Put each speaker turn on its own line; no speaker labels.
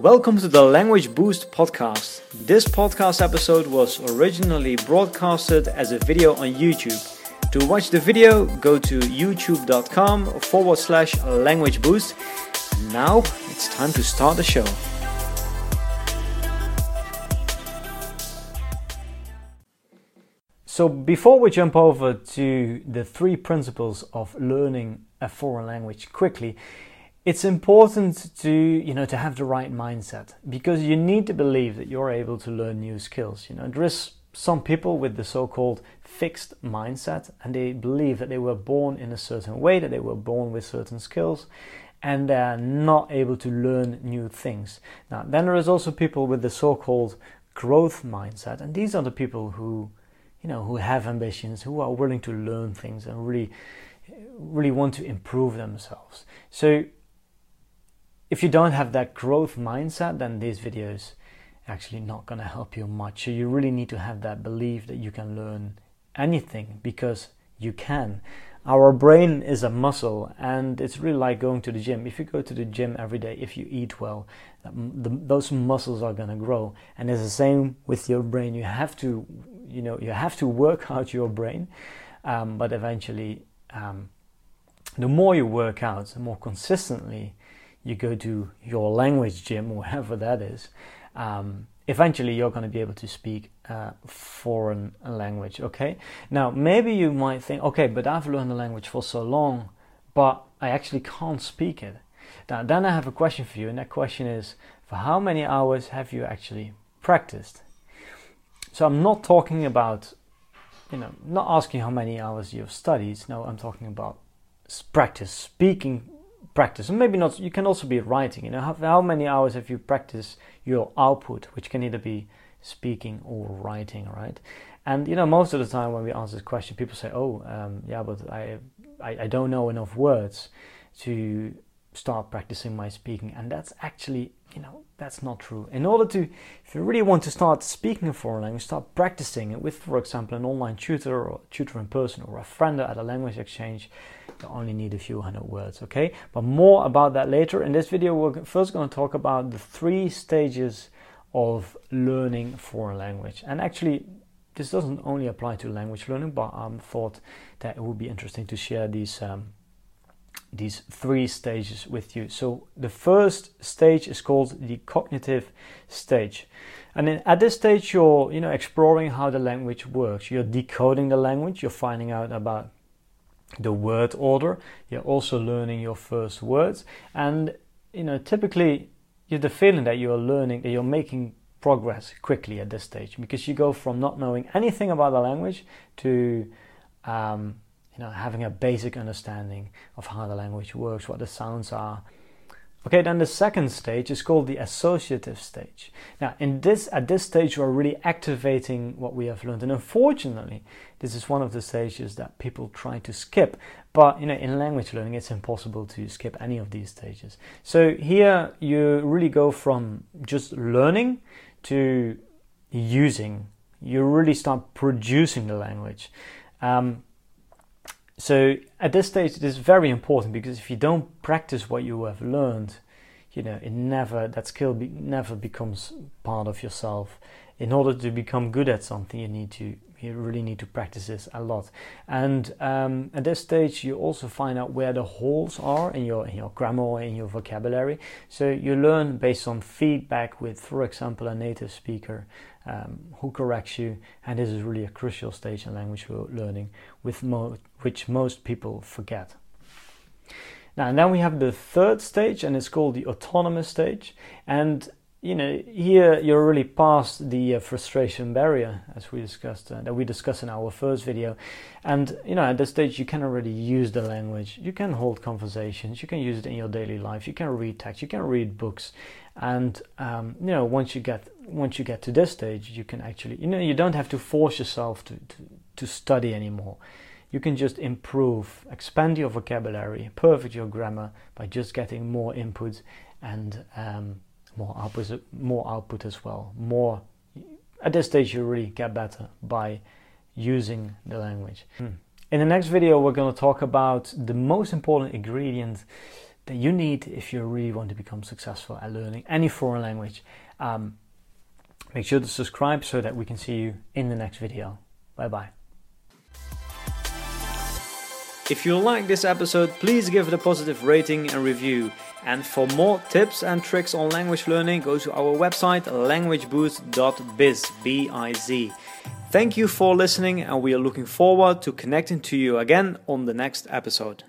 Welcome to the Language Boost podcast. This podcast episode was originally broadcasted as a video on YouTube. To watch the video, go to youtube.com forward slash language boost. Now it's time to start the show. So, before we jump over to the three principles of learning a foreign language quickly, it's important to you know to have the right mindset because you need to believe that you're able to learn new skills you know. There is some people with the so-called fixed mindset and they believe that they were born in a certain way that they were born with certain skills and they're not able to learn new things. Now then there is also people with the so-called growth mindset and these are the people who you know who have ambitions who are willing to learn things and really really want to improve themselves. So if you don't have that growth mindset, then these videos actually not going to help you much. So you really need to have that belief that you can learn anything because you can. Our brain is a muscle and it's really like going to the gym. If you go to the gym every day, if you eat well, the, those muscles are going to grow. And it's the same with your brain. You have to, you know, you have to work out your brain, um, but eventually, um, the more you work out, the more consistently you go to your language gym, wherever that is, um, eventually you're going to be able to speak uh, foreign language. Okay. Now maybe you might think, okay, but I've learned the language for so long, but I actually can't speak it. Now then I have a question for you, and that question is, for how many hours have you actually practiced? So I'm not talking about, you know, not asking how many hours you've studied. No, I'm talking about practice speaking practice. And maybe not you can also be writing you know how, how many hours have you practiced your output which can either be speaking or writing right? And you know most of the time when we answer this question people say oh um, yeah but I, I i don't know enough words to start practicing my speaking. And that's actually you know that's not true. In order to if you really want to start speaking a foreign language start practicing it with for example an online tutor or tutor in person or a friend at a language exchange you only need a few hundred words okay? But more about that later. In this video we're first going to talk about the three stages of learning foreign language. And actually this doesn't only apply to language learning but i um, thought that it would be interesting to share these um, these three stages with you. So the first stage is called the cognitive stage. And then at this stage you're, you know, exploring how the language works. You're decoding the language, you're finding out about the word order, you're also learning your first words and you know, typically you have the feeling that you're learning that you're making progress quickly at this stage because you go from not knowing anything about the language to um, you know, having a basic understanding of how the language works, what the sounds are. Okay, then the second stage is called the associative stage. Now, in this at this stage, we're really activating what we have learned, and unfortunately, this is one of the stages that people try to skip. But you know, in language learning, it's impossible to skip any of these stages. So here, you really go from just learning to using. You really start producing the language. Um, so at this stage, it is very important because if you don't practice what you have learned, you know, it never that skill be, never becomes part of yourself. In order to become good at something, you need to you really need to practice this a lot. And um, at this stage, you also find out where the holes are in your in your grammar in your vocabulary. So you learn based on feedback with, for example, a native speaker um, who corrects you. And this is really a crucial stage in language learning, with mo- which most people forget. Now, and then we have the third stage, and it's called the autonomous stage. And you know, here you're really past the uh, frustration barrier, as we discussed, uh, that we discussed in our first video. And, you know, at this stage, you can already use the language. You can hold conversations. You can use it in your daily life. You can read text. You can read books. And, um, you know, once you get once you get to this stage, you can actually, you know, you don't have to force yourself to, to, to study anymore. You can just improve, expand your vocabulary, perfect your grammar by just getting more input and um, more output, more output as well. More at this stage, you really get better by using the language. Hmm. In the next video, we're going to talk about the most important ingredient that you need if you really want to become successful at learning any foreign language. Um, make sure to subscribe so that we can see you in the next video. Bye bye. If you like this episode, please give it a positive rating and review. And for more tips and tricks on language learning, go to our website languageboost.biz. B-I-Z. Thank you for listening, and we are looking forward to connecting to you again on the next episode.